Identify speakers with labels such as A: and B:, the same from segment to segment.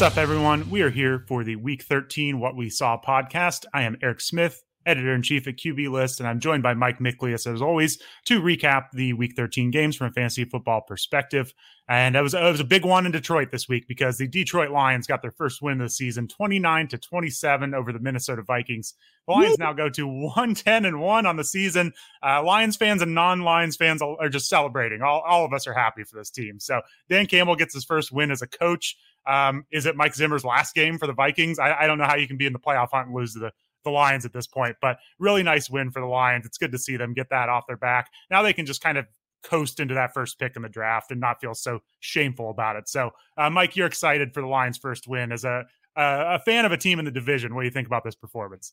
A: What's up, everyone? We are here for the Week 13 What We Saw podcast. I am Eric Smith, editor in chief at QB List, and I'm joined by Mike Miklius, as always, to recap the Week 13 games from a fantasy football perspective. And it was it was a big one in Detroit this week because the Detroit Lions got their first win of the season, 29 to 27 over the Minnesota Vikings. The Lions now go to 110 and 1 on the season. Uh, Lions fans and non-Lions fans are just celebrating. All, all of us are happy for this team. So Dan Campbell gets his first win as a coach. Um, is it Mike Zimmer's last game for the Vikings? I, I don't know how you can be in the playoff hunt and lose to the the Lions at this point, but really nice win for the Lions. It's good to see them get that off their back. Now they can just kind of coast into that first pick in the draft and not feel so shameful about it. So, uh, Mike, you're excited for the Lions' first win as a a fan of a team in the division. What do you think about this performance?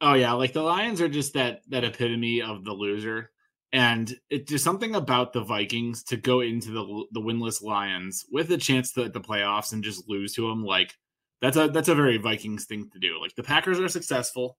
B: Oh yeah, like the Lions are just that that epitome of the loser. And it's just something about the Vikings to go into the the winless Lions with a chance to the playoffs and just lose to them. Like that's a that's a very Vikings thing to do. Like the Packers are successful,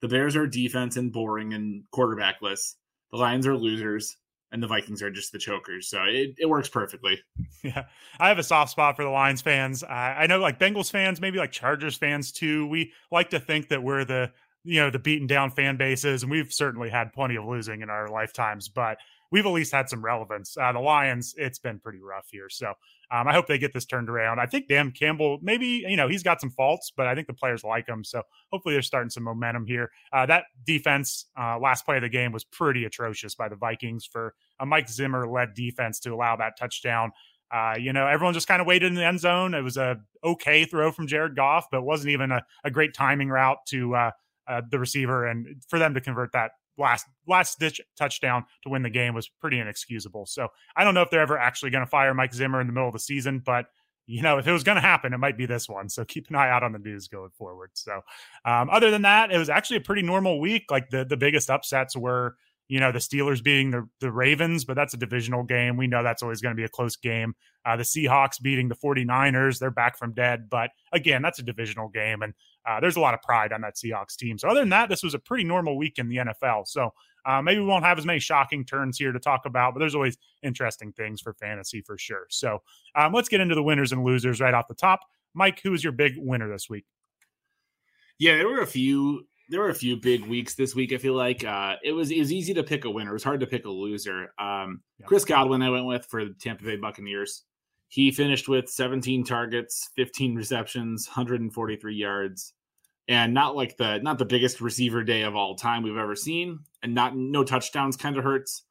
B: the Bears are defense and boring and quarterbackless. The Lions are losers, and the Vikings are just the chokers. So it, it works perfectly.
A: Yeah, I have a soft spot for the Lions fans. I, I know like Bengals fans, maybe like Chargers fans too. We like to think that we're the you know the beaten down fan bases, and we've certainly had plenty of losing in our lifetimes, but we've at least had some relevance. Uh, the Lions, it's been pretty rough here, so um, I hope they get this turned around. I think Dan Campbell, maybe you know he's got some faults, but I think the players like him, so hopefully they're starting some momentum here. Uh, that defense, uh, last play of the game was pretty atrocious by the Vikings for a Mike Zimmer led defense to allow that touchdown. Uh, you know, everyone just kind of waited in the end zone. It was a okay throw from Jared Goff, but wasn't even a, a great timing route to uh, uh, the receiver, and for them to convert that last last ditch touchdown to win the game was pretty inexcusable. So I don't know if they're ever actually going to fire Mike Zimmer in the middle of the season, but you know if it was going to happen, it might be this one. So keep an eye out on the news going forward. So um, other than that, it was actually a pretty normal week. Like the the biggest upsets were you know, the Steelers beating the, the Ravens, but that's a divisional game. We know that's always going to be a close game. Uh, the Seahawks beating the 49ers, they're back from dead. But again, that's a divisional game. And uh, there's a lot of pride on that Seahawks team. So, other than that, this was a pretty normal week in the NFL. So, uh, maybe we won't have as many shocking turns here to talk about, but there's always interesting things for fantasy for sure. So, um, let's get into the winners and losers right off the top. Mike, who was your big winner this week?
B: Yeah, there were a few there were a few big weeks this week. I feel like uh, it was it was easy to pick a winner. It was hard to pick a loser. Um, yeah. Chris Godwin, I went with for the Tampa Bay Buccaneers. He finished with 17 targets, 15 receptions, 143 yards, and not like the not the biggest receiver day of all time we've ever seen, and not no touchdowns kind of hurts,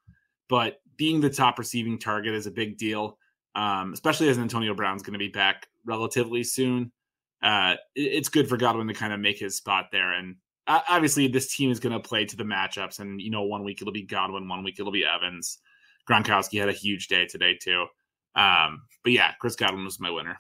B: but being the top receiving target is a big deal, um, especially as Antonio Brown's going to be back relatively soon. Uh, it's good for Godwin to kind of make his spot there, and obviously this team is going to play to the matchups, and you know, one week it'll be Godwin, one week it'll be Evans. Gronkowski had a huge day today too. Um, but yeah, Chris Godwin was my winner.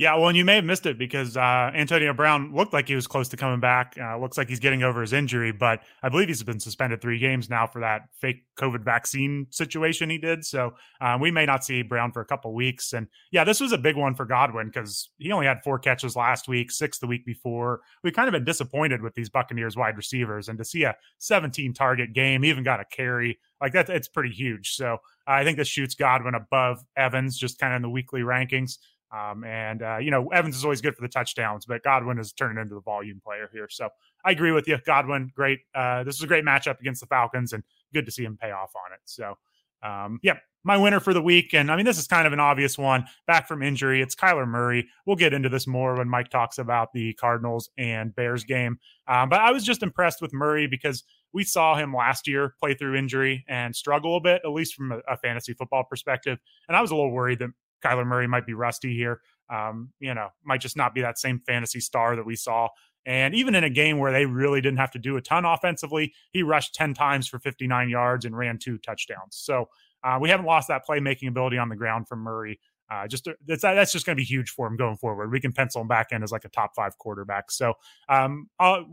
A: Yeah, well, and you may have missed it because uh, Antonio Brown looked like he was close to coming back. Uh, looks like he's getting over his injury, but I believe he's been suspended three games now for that fake COVID vaccine situation he did. So uh, we may not see Brown for a couple weeks. And yeah, this was a big one for Godwin because he only had four catches last week, six the week before. We've kind of been disappointed with these Buccaneers wide receivers, and to see a 17 target game, even got a carry like that, it's pretty huge. So I think this shoots Godwin above Evans, just kind of in the weekly rankings. Um, and uh, you know, Evans is always good for the touchdowns, but Godwin is turning into the volume player here. So I agree with you. Godwin, great. Uh, this is a great matchup against the Falcons, and good to see him pay off on it. So, um, yeah, my winner for the week, and I mean, this is kind of an obvious one. Back from injury, it's Kyler Murray. We'll get into this more when Mike talks about the Cardinals and Bears game. Um, but I was just impressed with Murray because we saw him last year play through injury and struggle a bit, at least from a, a fantasy football perspective. And I was a little worried that Kyler Murray might be rusty here. Um, you know, might just not be that same fantasy star that we saw. And even in a game where they really didn't have to do a ton offensively, he rushed 10 times for 59 yards and ran two touchdowns. So uh, we haven't lost that playmaking ability on the ground from Murray. Uh, just that's that's just going to be huge for him going forward. We can pencil him back in as like a top five quarterback. So, um,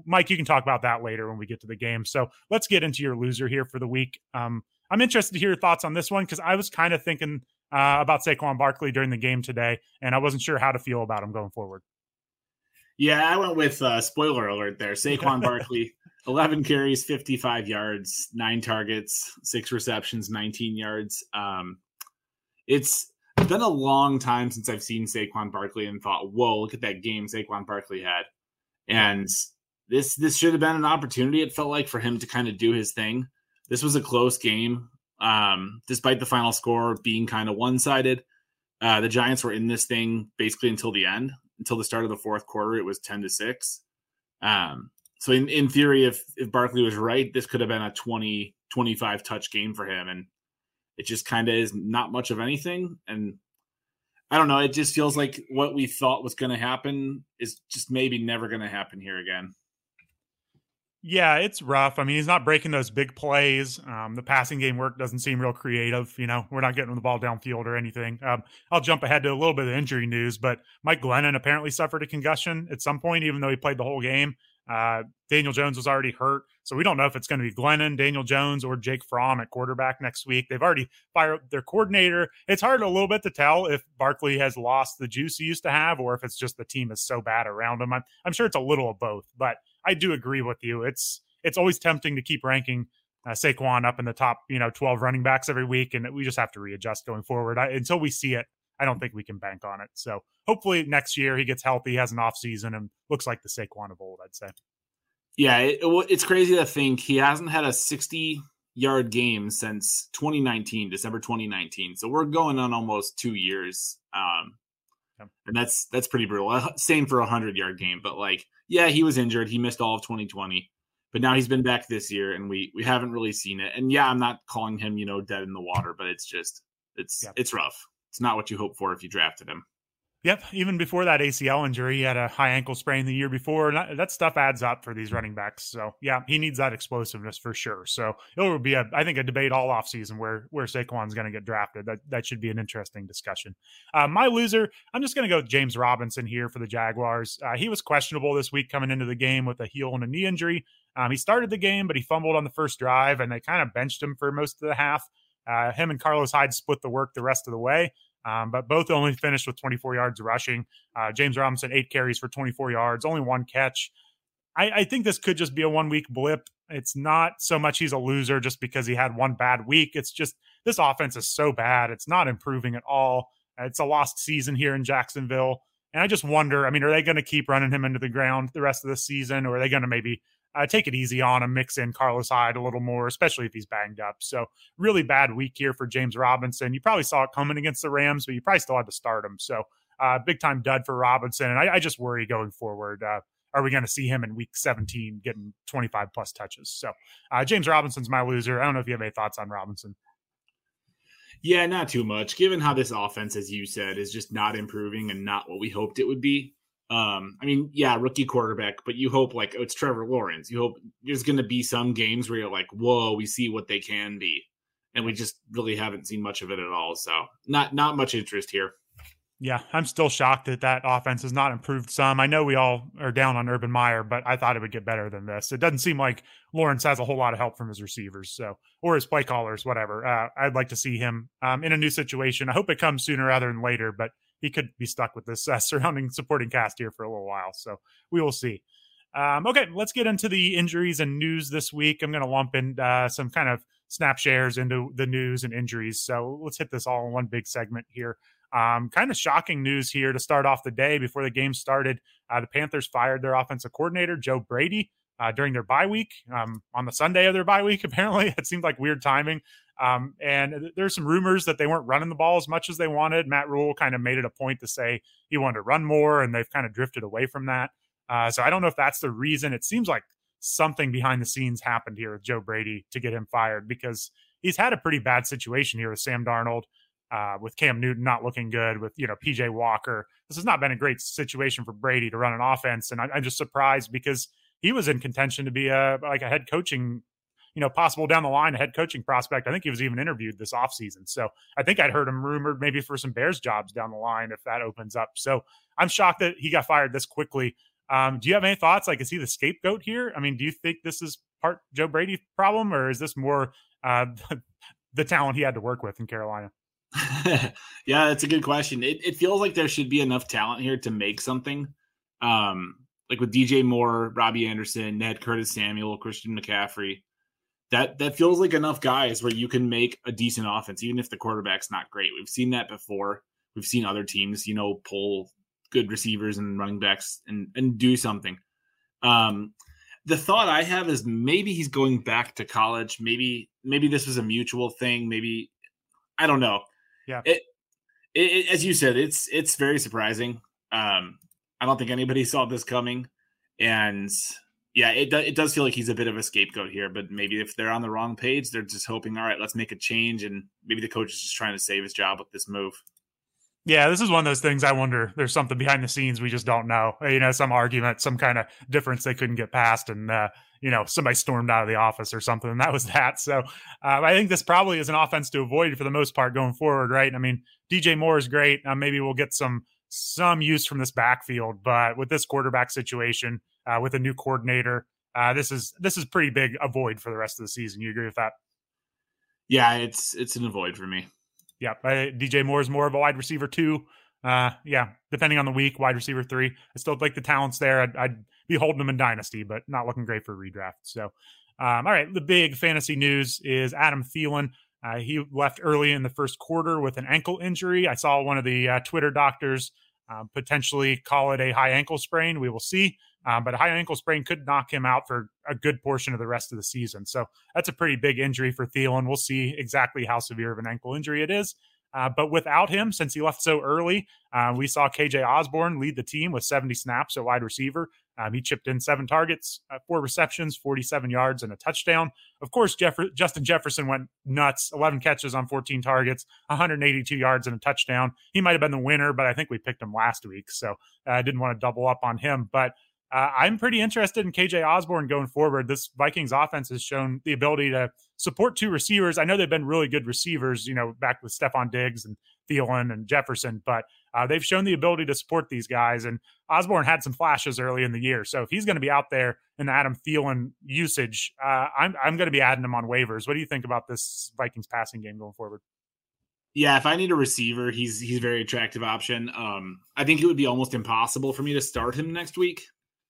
A: Mike, you can talk about that later when we get to the game. So let's get into your loser here for the week. Um, I'm interested to hear your thoughts on this one because I was kind of thinking uh, about Saquon Barkley during the game today, and I wasn't sure how to feel about him going forward.
B: Yeah, I went with uh, spoiler alert there. Saquon Barkley, 11 carries, 55 yards, nine targets, six receptions, 19 yards. Um, it's been a long time since I've seen Saquon Barkley and thought, "Whoa, look at that game Saquon Barkley had." And this this should have been an opportunity. It felt like for him to kind of do his thing. This was a close game, um, despite the final score being kind of one sided. Uh, the Giants were in this thing basically until the end, until the start of the fourth quarter. It was ten to six. Um, so in, in theory, if if Barkley was right, this could have been a 20, 25 touch game for him, and it just kind of is not much of anything. And I don't know. It just feels like what we thought was going to happen is just maybe never going to happen here again.
A: Yeah, it's rough. I mean, he's not breaking those big plays. Um, the passing game work doesn't seem real creative. You know, we're not getting the ball downfield or anything. Um, I'll jump ahead to a little bit of injury news, but Mike Glennon apparently suffered a concussion at some point, even though he played the whole game. Uh, Daniel Jones was already hurt, so we don't know if it's going to be Glennon, Daniel Jones, or Jake Fromm at quarterback next week. They've already fired their coordinator. It's hard a little bit to tell if Barkley has lost the juice he used to have, or if it's just the team is so bad around him. I'm, I'm sure it's a little of both, but I do agree with you. It's it's always tempting to keep ranking uh, Saquon up in the top, you know, 12 running backs every week, and we just have to readjust going forward. I, until we see it, I don't think we can bank on it. So hopefully next year he gets healthy, has an off season, and looks like the Saquon of old. I'd say.
B: Yeah, it, it's crazy to think he hasn't had a 60 yard game since 2019, December 2019. So we're going on almost two years. Um, and that's that's pretty brutal. Uh, same for a hundred yard game, but like, yeah, he was injured. He missed all of 2020, but now he's been back this year, and we we haven't really seen it. And yeah, I'm not calling him, you know, dead in the water, but it's just it's it's rough. It's not what you hope for if you drafted him.
A: Yep. Even before that ACL injury, he had a high ankle sprain the year before. That, stuff adds up for these running backs. So yeah, he needs that explosiveness for sure. So it will be a, I think, a debate all offseason where where Saquon's going to get drafted. That that should be an interesting discussion. Uh, my loser, I'm just going to go with James Robinson here for the Jaguars. Uh, he was questionable this week coming into the game with a heel and a knee injury. Um, he started the game, but he fumbled on the first drive, and they kind of benched him for most of the half. Uh, him and Carlos Hyde split the work the rest of the way. Um, but both only finished with 24 yards rushing. Uh, James Robinson, eight carries for 24 yards, only one catch. I, I, think this could just be a one week blip. It's not so much he's a loser just because he had one bad week. It's just this offense is so bad. It's not improving at all. It's a lost season here in Jacksonville. And I just wonder I mean, are they going to keep running him into the ground the rest of the season, or are they going to maybe uh, take it easy on him, mix in Carlos Hyde a little more, especially if he's banged up. So really bad week here for James Robinson. You probably saw it coming against the Rams, but you probably still had to start him. So uh, big time dud for Robinson, and I, I just worry going forward. Uh, are we going to see him in week 17 getting 25 plus touches? So uh, James Robinson's my loser. I don't know if you have any thoughts on Robinson.
B: Yeah, not too much. Given how this offense, as you said, is just not improving and not what we hoped it would be. Um, I mean, yeah, rookie quarterback, but you hope like oh, it's Trevor Lawrence. You hope there's going to be some games where you're like, whoa, we see what they can be, and we just really haven't seen much of it at all. So not not much interest here.
A: Yeah, I'm still shocked that that offense has not improved some. I know we all are down on Urban Meyer, but I thought it would get better than this. It doesn't seem like Lawrence has a whole lot of help from his receivers, so or his play callers, whatever. Uh, I'd like to see him um, in a new situation. I hope it comes sooner rather than later, but he could be stuck with this uh, surrounding supporting cast here for a little while. So we will see. Um, okay, let's get into the injuries and news this week. I'm going to lump in uh, some kind of snap shares into the news and injuries. So let's hit this all in one big segment here. Um, kind of shocking news here to start off the day before the game started. Uh, the Panthers fired their offensive coordinator, Joe Brady, uh, during their bye week um, on the Sunday of their bye week. Apparently, it seemed like weird timing. Um, and there's some rumors that they weren't running the ball as much as they wanted. Matt Rhule kind of made it a point to say he wanted to run more, and they've kind of drifted away from that. Uh, so I don't know if that's the reason. It seems like something behind the scenes happened here with Joe Brady to get him fired because he's had a pretty bad situation here with Sam Darnold, uh, with Cam Newton not looking good, with you know PJ Walker. This has not been a great situation for Brady to run an offense, and I, I'm just surprised because he was in contention to be a like a head coaching you know, possible down the line, a head coaching prospect. I think he was even interviewed this offseason. So I think I'd heard him rumored maybe for some Bears jobs down the line if that opens up. So I'm shocked that he got fired this quickly. Um, do you have any thoughts? Like, is he the scapegoat here? I mean, do you think this is part Joe Brady problem, or is this more uh, the talent he had to work with in Carolina?
B: yeah, that's a good question. It, it feels like there should be enough talent here to make something. Um, like with DJ Moore, Robbie Anderson, Ned Curtis Samuel, Christian McCaffrey that that feels like enough guys where you can make a decent offense, even if the quarterback's not great. We've seen that before. we've seen other teams, you know, pull good receivers and running backs and and do something. Um, the thought I have is maybe he's going back to college. Maybe maybe this was a mutual thing. Maybe I don't know.
A: Yeah.
B: It, it, it, as you said, it's it's very surprising. Um, I don't think anybody saw this coming, and yeah, it it does feel like he's a bit of a scapegoat here. But maybe if they're on the wrong page, they're just hoping, all right, let's make a change, and maybe the coach is just trying to save his job with this move.
A: Yeah, this is one of those things I wonder there's something behind the scenes we just don't know. You know, some argument, some kind of difference they couldn't get past, and uh, you know, somebody stormed out of the office or something. And that was that. So uh, I think this probably is an offense to avoid for the most part going forward, right? I mean, DJ Moore is great. Uh, maybe we'll get some some use from this backfield, but with this quarterback situation, uh, with a new coordinator, uh, this is this is pretty big avoid for the rest of the season. You agree with that?
B: Yeah, it's it's an avoid for me
A: yeah, DJ Moore is more of a wide receiver too. Uh, yeah, depending on the week, wide receiver three. I still like the talents there. I'd, I'd, be holding them in dynasty, but not looking great for redraft. So, um, all right, the big fantasy news is Adam Thielen. Uh, he left early in the first quarter with an ankle injury. I saw one of the uh, Twitter doctors uh, potentially call it a high ankle sprain. We will see. Um, but a high ankle sprain could knock him out for a good portion of the rest of the season. So that's a pretty big injury for Thielen. We'll see exactly how severe of an ankle injury it is. Uh, but without him, since he left so early, uh, we saw KJ Osborn lead the team with 70 snaps at wide receiver. Um, he chipped in seven targets, uh, four receptions, 47 yards, and a touchdown. Of course, Jeff- Justin Jefferson went nuts 11 catches on 14 targets, 182 yards, and a touchdown. He might have been the winner, but I think we picked him last week. So uh, I didn't want to double up on him. But uh, I'm pretty interested in KJ Osborn going forward. This Vikings offense has shown the ability to support two receivers. I know they've been really good receivers, you know, back with Stefon Diggs and Thielen and Jefferson, but uh, they've shown the ability to support these guys. And Osborn had some flashes early in the year. So if he's going to be out there in the Adam Thielen usage, uh, I'm, I'm going to be adding him on waivers. What do you think about this Vikings passing game going forward?
B: Yeah, if I need a receiver, he's he's a very attractive option. Um, I think it would be almost impossible for me to start him next week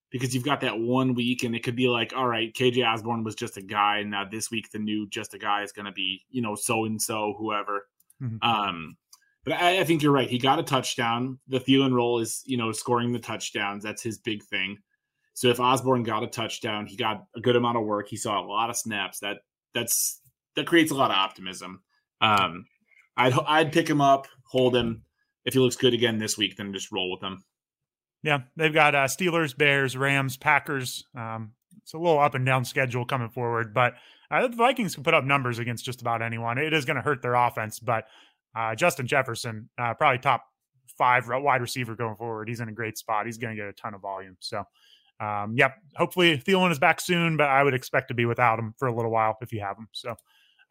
B: because you've got that one week and it could be like, all right, KJ Osborn was just a guy. And now this week, the new just a guy is going to be, you know, so and so, whoever. Mm-hmm. Um, but I, I, think you're right. He got a touchdown. The Thielen role is, you know, scoring the touchdowns. That's his big thing. So if Osborn got a touchdown, he got a good amount of work. He saw a lot of snaps. That that's that creates a lot of optimism. Um, I'd I'd pick him up, hold him. If he looks good again this week, then just roll with him.
A: Yeah, they've got uh, Steelers, Bears, Rams, Packers. Um, it's a little up and down schedule coming forward, but uh, the Vikings can put up numbers against just about anyone. It is going to hurt their offense, but uh, Justin Jefferson, uh, probably top five wide receiver going forward. He's in a great spot. He's going to get a ton of volume. So, um, yep, hopefully Thielen is back soon, but I would expect to be without him for a little while if you have him. So,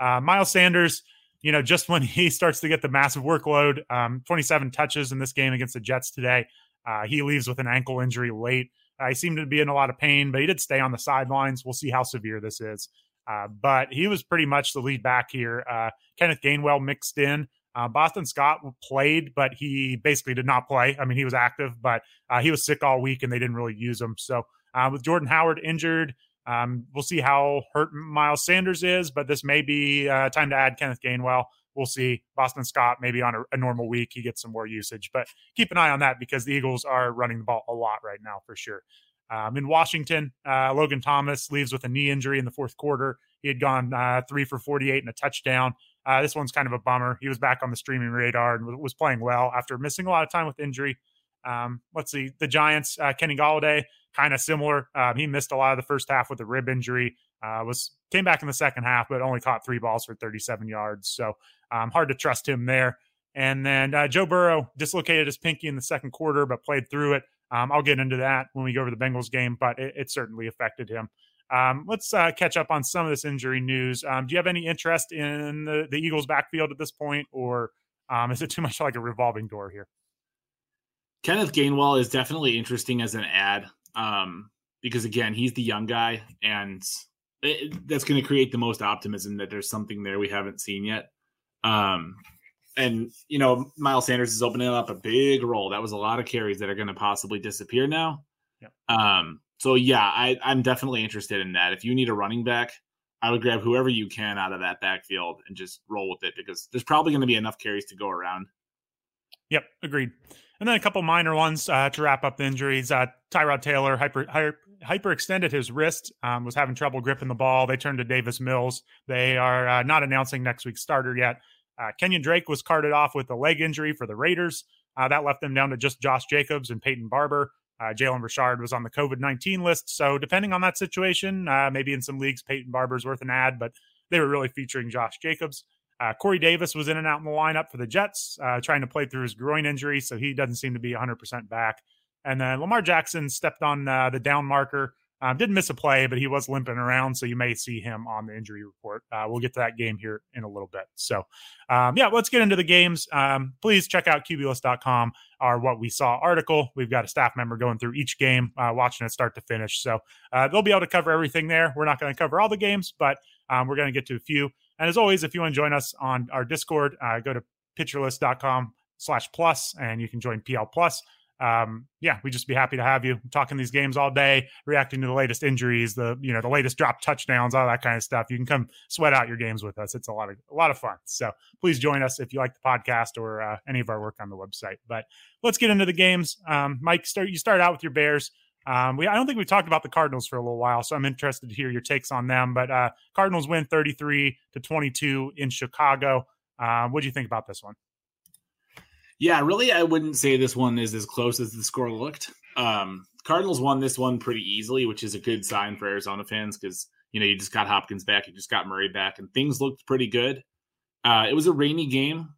A: uh, Miles Sanders, you know, just when he starts to get the massive workload, um, 27 touches in this game against the Jets today. Uh, he leaves with an ankle injury late. Uh, he seemed to be in a lot of pain, but he did stay on the sidelines. We'll see how severe this is. Uh, but he was pretty much the lead back here. Uh, Kenneth Gainwell mixed in. Uh, Boston Scott played, but he basically did not play. I mean, he was active, but uh, he was sick all week and they didn't really use him. So with Jordan Howard injured, um, we'll see how hurt Miles Sanders is, but this may be time to add Kenneth Gainwell we'll see. Boston Scott, maybe on a, a, normal week, he gets some more usage, but keep an eye on that because the Eagles are running the ball a lot right now for sure. Um, in Washington, uh, Logan Thomas leaves with a knee injury in the fourth quarter. He had gone uh, three for 48 and a touchdown. Uh, this one's kind of a bummer. He was back on the streaming radar and was playing well after missing a lot of time with injury. Um, let's see, the Giants, uh, Kenny Golladay, kind of similar. Um, he missed a lot of the first half with a rib injury. Uh, was came back in the second half, but only caught three balls for 37 yards. So um, hard to trust him there. And then uh, Joe Burrow dislocated his pinky in the second quarter, but played through it. Um, I'll get into that when we go over the Bengals game, but it, it certainly affected him. Um, let's uh, catch up on some of this injury news. Um, do you have any interest in the, the Eagles' backfield at this point, or um, is it too much like a revolving door here?
B: Kenneth Gainwell is definitely interesting as an ad um, because, again, he's the young guy, and it, that's going to create the most optimism that there's something there we haven't seen yet. Um, and you know, Miles Sanders is opening up a big role. That was a lot of carries that are going to possibly disappear now.
A: Yep.
B: Um, so yeah, I, I'm definitely interested in that. If you need a running back, I would grab whoever you can out of that backfield and just roll with it because there's probably going to be enough carries to go around.
A: Yep, agreed. And then a couple minor ones uh, to wrap up the injuries. Uh, Tyrod Taylor hyper, hyper hyperextended his wrist, um, was having trouble gripping the ball. They turned to Davis Mills. They are uh, not announcing next week's starter yet. Uh, Kenyon Drake was carted off with a leg injury for the Raiders. Uh, that left them down to just Josh Jacobs and Peyton Barber. Uh, Jalen Richard was on the COVID 19 list. So, depending on that situation, uh, maybe in some leagues, Peyton Barber's worth an ad, but they were really featuring Josh Jacobs. Uh, Corey Davis was in and out in the lineup for the Jets, uh, trying to play through his groin injury, so he doesn't seem to be 100% back. And then Lamar Jackson stepped on uh, the down marker. Um, didn't miss a play, but he was limping around, so you may see him on the injury report. Uh, we'll get to that game here in a little bit. So, um, yeah, let's get into the games. Um, please check out QBList.com, our What We Saw article. We've got a staff member going through each game, uh, watching it start to finish. So, uh, they'll be able to cover everything there. We're not going to cover all the games, but um, we're going to get to a few. And as always, if you want to join us on our Discord, uh, go to pitcherlist.com slash plus and you can join PL plus. Um, yeah, we'd just be happy to have you talking these games all day, reacting to the latest injuries, the you know the latest drop touchdowns, all that kind of stuff. You can come sweat out your games with us. It's a lot of a lot of fun. So please join us if you like the podcast or uh, any of our work on the website. But let's get into the games. Um, Mike, start you start out with your Bears. Um, we I don't think we've talked about the Cardinals for a little while, so I'm interested to hear your takes on them. But uh, Cardinals win 33 to 22 in Chicago. Uh, what do you think about this one?
B: Yeah, really, I wouldn't say this one is as close as the score looked. Um, Cardinals won this one pretty easily, which is a good sign for Arizona fans because you know you just got Hopkins back, you just got Murray back, and things looked pretty good. Uh, it was a rainy game,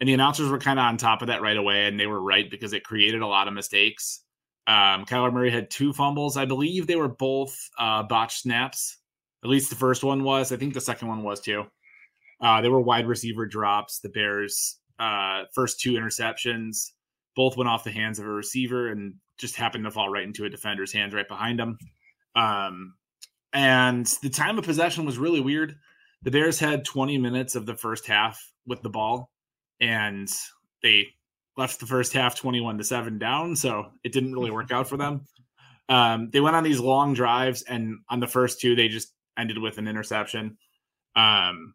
B: and the announcers were kind of on top of that right away, and they were right because it created a lot of mistakes. Um, Kyler Murray had two fumbles. I believe they were both uh, botched snaps. At least the first one was. I think the second one was too. Uh, they were wide receiver drops. The Bears' uh, first two interceptions both went off the hands of a receiver and just happened to fall right into a defender's hands right behind him. Um, and the time of possession was really weird. The Bears had 20 minutes of the first half with the ball, and they left the first half 21 to 7 down so it didn't really work out for them. Um, they went on these long drives and on the first two they just ended with an interception. Um,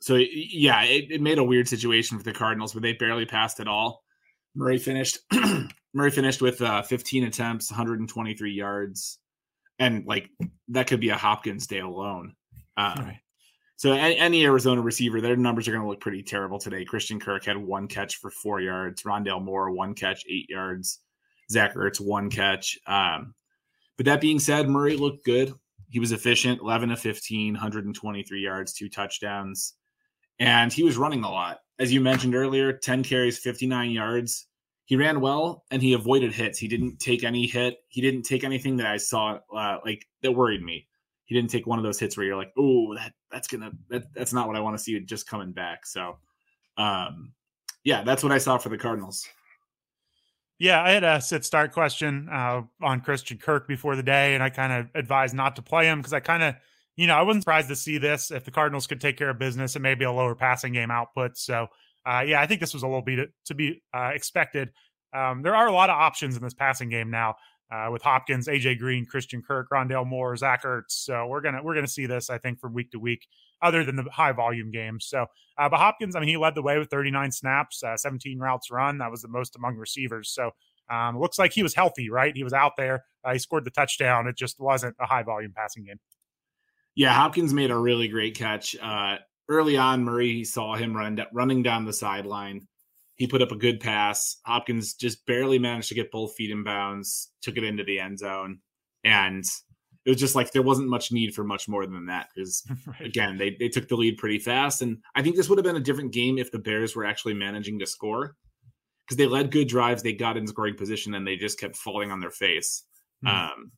B: so yeah it, it, made a weird situation for the cardinals but they barely passed at all. Murray finished murray finished with uh, 15 attempts 123 yards and like that could be a hopkins day alone. Um, right. So any Arizona receiver, their numbers are going to look pretty terrible today. Christian Kirk had one catch for four yards. Rondale Moore one catch, eight yards. Zach Ertz one catch. Um, but that being said, Murray looked good. He was efficient, 11 to 15, 123 yards, two touchdowns, and he was running a lot. As you mentioned earlier, 10 carries, 59 yards. He ran well and he avoided hits. He didn't take any hit. He didn't take anything that I saw uh, like that worried me he didn't take one of those hits where you're like, oh, that that's gonna that, that's not what I want to see just coming back. So, um, yeah, that's what I saw for the Cardinals.
A: Yeah, I had a sit start question uh, on Christian Kirk before the day, and I kind of advised not to play him because I kind of, you know, I wasn't surprised to see this if the Cardinals could take care of business and maybe a lower passing game output. So, uh, yeah, I think this was a little bit to be uh, expected. Um, there are a lot of options in this passing game now uh, with Hopkins, AJ Green, Christian Kirk, Rondale Moore, Zach Ertz. So we're gonna we're gonna see this, I think, from week to week, other than the high volume games. So, uh, but Hopkins, I mean, he led the way with 39 snaps, uh, 17 routes run. That was the most among receivers. So um, looks like he was healthy, right? He was out there. Uh, he scored the touchdown. It just wasn't a high volume passing game.
B: Yeah, Hopkins made a really great catch. Uh, early on, Murray he saw him run, running down the sideline. He put up a good pass. Hopkins just barely managed to get both feet in bounds, took it into the end zone. And it was just like there wasn't much need for much more than that because right. again they, they took the lead pretty fast and i think this would have been a different game if the bears were actually managing to score because they led good drives they got in scoring position and they just kept falling on their face mm-hmm. um,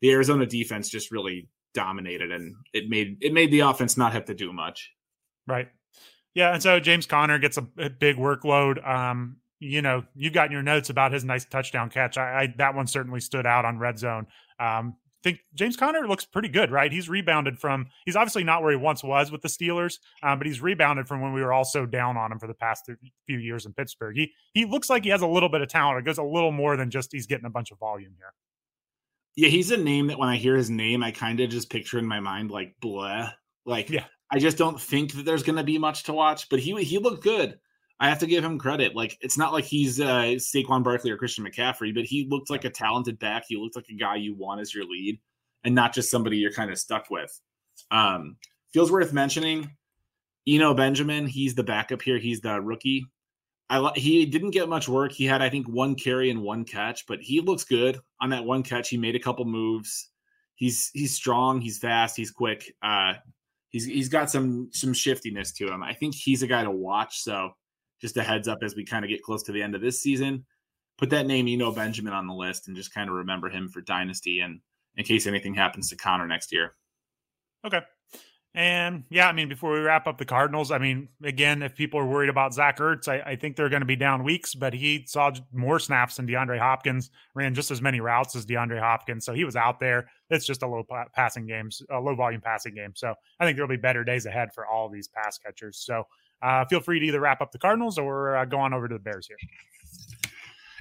B: the arizona defense just really dominated and it made it made the offense not have to do much
A: right yeah, and so James Conner gets a, a big workload. Um, you know, you've got your notes about his nice touchdown catch. I, I that one certainly stood out on red zone. Um, think James Conner looks pretty good, right? He's rebounded from. He's obviously not where he once was with the Steelers, um, but he's rebounded from when we were all so down on him for the past few years in Pittsburgh. He he looks like he has a little bit of talent. It goes a little more than just he's getting a bunch of volume here.
B: Yeah, he's a name that when I hear his name, I kind of just picture in my mind like blah. Like yeah. I just don't think that there's going to be much to watch, but he he looked good. I have to give him credit. Like it's not like he's uh, Saquon Barkley or Christian McCaffrey, but he looked like a talented back. He looked like a guy you want as your lead, and not just somebody you're kind of stuck with. Um, feels worth mentioning. Eno Benjamin, he's the backup here. He's the rookie. I he didn't get much work. He had I think one carry and one catch, but he looks good on that one catch. He made a couple moves. He's he's strong. He's fast. He's quick. Uh, he's he's got some some shiftiness to him. I think he's a guy to watch. So just a heads up as we kind of get close to the end of this season. Put that name Eno Benjamin on the list and just kind of remember him for dynasty and in case anything happens to Conner next year.
A: Okay. And yeah, I mean, before we wrap up the Cardinals, I mean, again, if people are worried about Zach Ertz, I, I think they're going to be down weeks, but he saw more snaps than DeAndre Hopkins, ran just as many routes as DeAndre Hopkins. So he was out there. It's just a low passing games, a low volume passing game. So I think there'll be better days ahead for all these pass catchers. So uh, feel free to either wrap up the Cardinals or uh, go on over to the Bears here.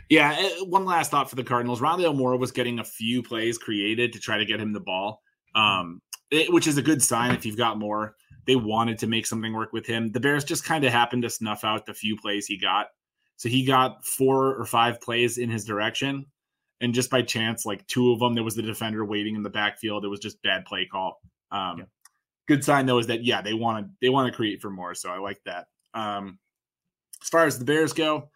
B: Yeah, eh, one last thought for the Cardinals. Rondale Moore was getting a few plays created to try to get him the ball, um, it, which is a good sign if you've got Moore. They wanted to make something work with him. The Bears just kind of happened to snuff out the few plays he got. So he got four or five plays in his direction. And just by chance, like two of them, there was the defender waiting in the backfield. It was just bad play call. Um, yeah. good sign though is that yeah they want to they want to create for Moore so i like that. Um as far as the bears go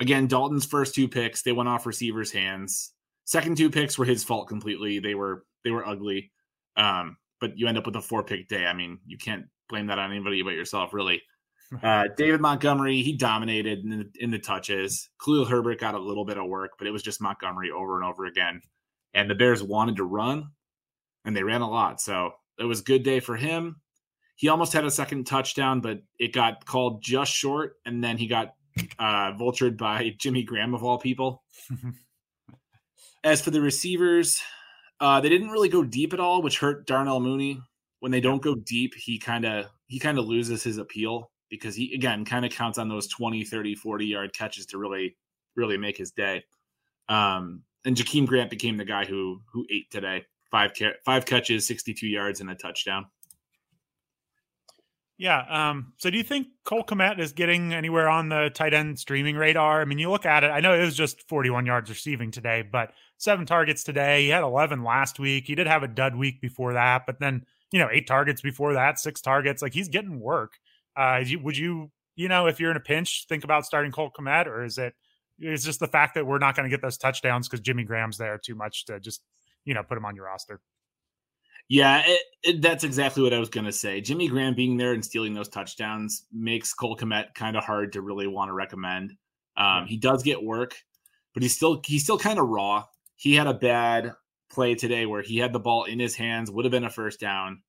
B: again dalton's first two picks they went off receivers hands. Second two picks were his fault completely. They were they were ugly. Um but you end up with a four pick day. I mean you can't blame that on anybody but yourself really uh, David Montgomery, he dominated in the, in the touches. Khalil Herbert got a little bit of work, but it was just Montgomery over and over again. And the Bears wanted to run, and they ran a lot. So it was a good day for him. He almost had a second touchdown, but it got called just short, and then he got uh, vultured by Jimmy Graham of all people. As for the receivers, uh, they didn't really go deep at all, which hurt Darnell Mooney. When they don't go deep, he kind of he kind of loses his appeal because he again kind of counts on those 20, 30, 40 yard catches to really really make his day. Um, and Jakeem Grant became the guy who who ate today five five catches, 62 yards, and a touchdown.
A: Yeah. Um, so do you think Cole Kmet is getting anywhere on the tight end streaming radar? I mean, you look at it, I know it was just 41 yards receiving today, but seven targets today. He had 11 last week. He did have a dud week before that, but then, you know, eight targets before that, six targets. Like he's getting work. Uh, would you, you know, if you're in a pinch, think about starting Cole Kmet, or is it, it's just the fact that we're not going to get those touchdowns because Jimmy Graham's there too much to just you know, put him on your roster.
B: Yeah, it, it, that's exactly what I was going to say. Jimmy Graham being there and stealing those touchdowns makes Cole Kmet kind of hard to really want to recommend. Um, he does get work, but he's still he's still kind of raw. He had a bad play today where he had the ball in his hands, would have been a first down.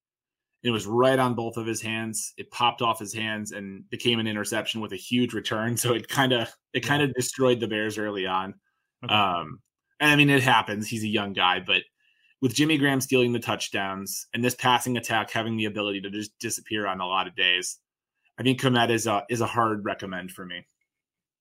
B: It was right on both of his hands. It popped off his hands and became an interception with a huge return. So it kind of it kind of destroyed the Bears early on. Okay. Um, and I mean, it happens. He's a young guy, but with Jimmy Graham stealing the touchdowns and this passing attack having the ability to just disappear on a lot of days, I think Kmet is a is a hard recommend for me.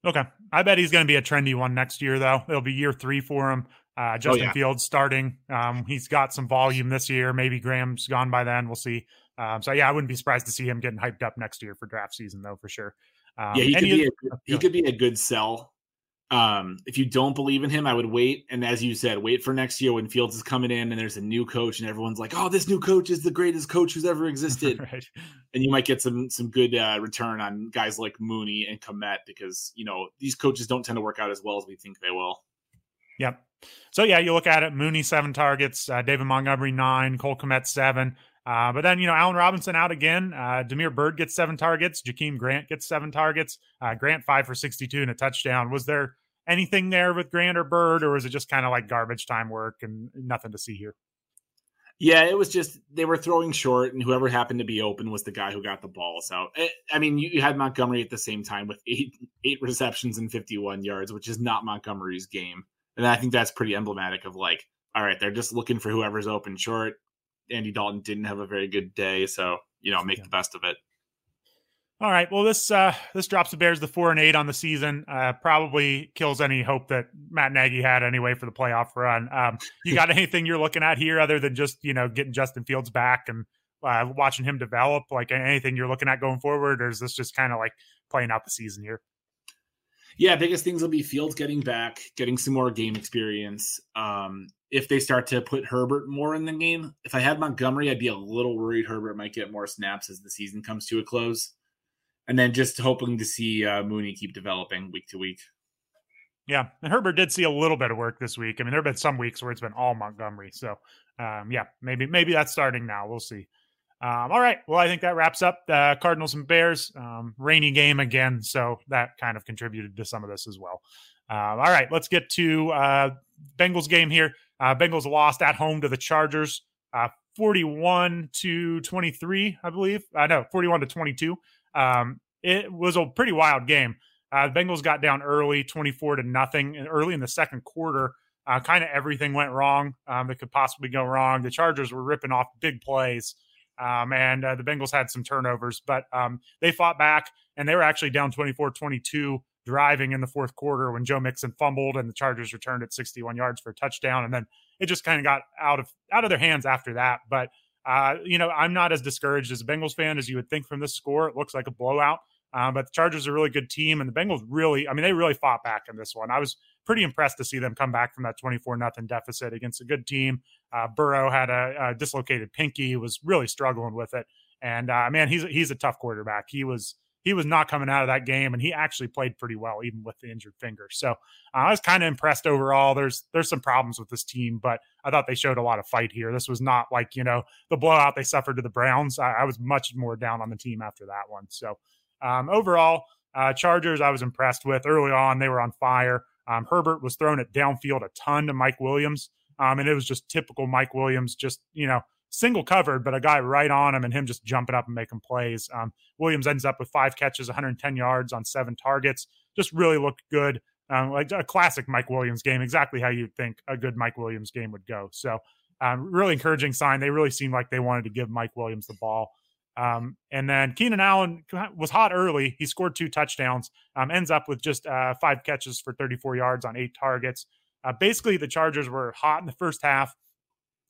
A: Okay, I bet he's going to be a trendy one next year, though. It'll be year three for him. Uh, oh, Justin oh, yeah. Fields starting. Um, he's got some volume this year. Maybe Graham's gone by then. We'll see. Um, so yeah, I wouldn't be surprised to see him getting hyped up next year for draft season, though, for sure.
B: Um, yeah, he could be a, he could be a good sell um, if you don't believe in him, I would wait. And as you said, wait for next year when Fields is coming in and there's a new coach and everyone's like, "Oh, this new coach is the greatest coach who's ever existed." right. And you might get some some good uh, return on guys like Mooney and Kmet because you know these coaches don't tend to work out as well as we think they will.
A: Yep. So yeah, you look at it: Mooney seven targets, uh, David Montgomery nine, Cole Kmet seven. Uh, but then, you know, Allen Robinson out again. Uh, Damiere Byrd gets seven targets. Jakeem Grant gets seven targets. Uh, Grant five for 62 and a touchdown. Was there anything there with Grant or Byrd, or was it just kind of like garbage time work and nothing to see here?
B: Yeah, it was just they were throwing short, and whoever happened to be open was the guy who got the ball. So, eh, I mean, you had Montgomery at the same time with eight eight receptions and fifty one yards, which is not Montgomery's game, and I think that's pretty emblematic of like, all right, they're just looking for whoever's open short. Andy Dalton didn't have a very good day, so you know, make yeah. the best of it.
A: All right. Well, this uh, this drops the Bears to four and eight on the season. Uh, probably kills any hope that Matt Nagy had anyway for the playoff run. Um, you got anything you're looking at here other than just you know getting Justin Fields back and uh, watching him develop? Like anything you're looking at going forward, or is this just kind of like playing out the season here.
B: Yeah, biggest things will be Fields getting back, getting some more game experience. Um, if they start to put Herbert more in the game, if I had Montgomery, I'd be a little worried Herbert might get more snaps as the season comes to a close. And then just hoping to see uh, Mooney keep developing week to week.
A: Yeah, and Herbert did see a little bit of work this week. I mean, there have been some weeks where it's been all Montgomery. So, um, yeah, maybe maybe that's starting now. We'll see. Um, all right. Well, I think that wraps up the Cardinals and Bears. Um, rainy game again, so that kind of contributed to some of this as well. Um, all right, let's get to uh, Bengals game here. Uh, Bengals lost at home to the Chargers, uh, forty-one to twenty-three, I believe. I uh, know forty-one to twenty-two. Um, it was a pretty wild game. Uh, the Bengals got down early, twenty-four to nothing, and early in the second quarter. Kind of everything went wrong um, that could possibly go wrong. The Chargers were ripping off big plays. Um, and uh, the Bengals had some turnovers, but um, they fought back and they were actually down 24 22 driving in the fourth quarter when Joe Mixon fumbled and the Chargers returned at 61 yards for a touchdown. And then it just kind of got out of out of their hands after that. But uh, you know, I'm not as discouraged as a Bengals fan as you would think from this score. It looks like a blowout. Uh, but the Chargers are a really good team, and the Bengals really, I mean, they really fought back in this one. I was pretty impressed to see them come back from that 24 nothing deficit against a good team. Uh, Burrow had a, a, dislocated pinky, was really struggling with it, and uh, man, he's he's a tough quarterback. He was he was not coming out of that game, and he actually played pretty well even with the injured finger. So uh, I was kind of impressed overall. There's there's some problems with this team, but I thought they showed a lot of fight here. This was not like you know the blowout they suffered to the Browns. I, I was much more down on the team after that one. So um, overall, uh, Chargers I was impressed with early on. They were on fire. Um, Herbert was thrown it downfield a ton to Mike Williams. Um, and it was just typical Mike Williams, just, you know, single covered, but a guy right on him and him just jumping up and making plays. Um, Williams ends up with five catches, 110 yards on seven targets. Just really looked good. Um, like a classic Mike Williams game, exactly how you'd think a good Mike Williams game would go. So, um, really encouraging sign. They really seemed like they wanted to give Mike Williams the ball. Um, and then Keenan Allen was hot early. He scored two touchdowns, um, ends up with just uh, five catches for 34 yards on eight targets. Uh, basically, the Chargers were hot in the first half,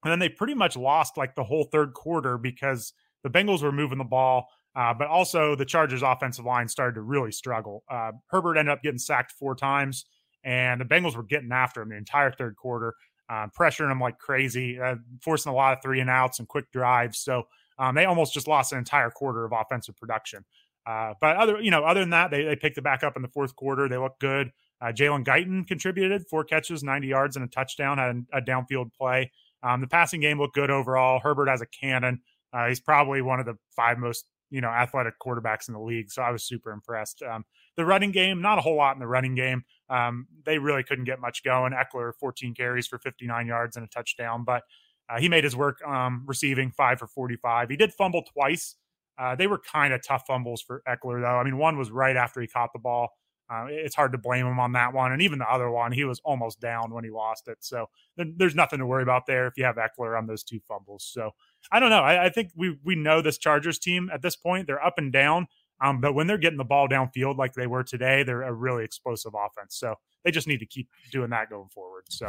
A: and then they pretty much lost like the whole third quarter because the Bengals were moving the ball, uh, but also the Chargers' offensive line started to really struggle. Uh, Herbert ended up getting sacked four times, and the Bengals were getting after him the entire third quarter, uh, pressuring him like crazy, uh, forcing a lot of three and outs and quick drives. So um, they almost just lost an entire quarter of offensive production. Uh, but other, you know, other than that, they, they picked it back up in the fourth quarter. They looked good. Uh, Jalen Guyton contributed four catches, 90 yards, and a touchdown, had a, downfield play. Um, the passing game looked good overall. Herbert has a cannon. Uh, he's probably one of the five most, you know, athletic quarterbacks in the league. So I was super impressed. Um, the running game, not a whole lot in the running game. Um, they really couldn't get much going. Ekeler, 14 carries for 59 yards and a touchdown, but uh, he made his work um, receiving five for 45. He did fumble twice. Uh, they were kind of tough fumbles for Ekeler, though. I mean, one was right after he caught the ball. Uh, it's hard to blame him on that one. And even the other one, he was almost down when he lost it. So there's nothing to worry about there if you have Ekeler on those two fumbles. So I don't know. I, I think we we know this Chargers team at this point. They're up and down. Um, but when they're getting the ball downfield like they were today, they're a really explosive offense. So they just need to keep doing that going forward. So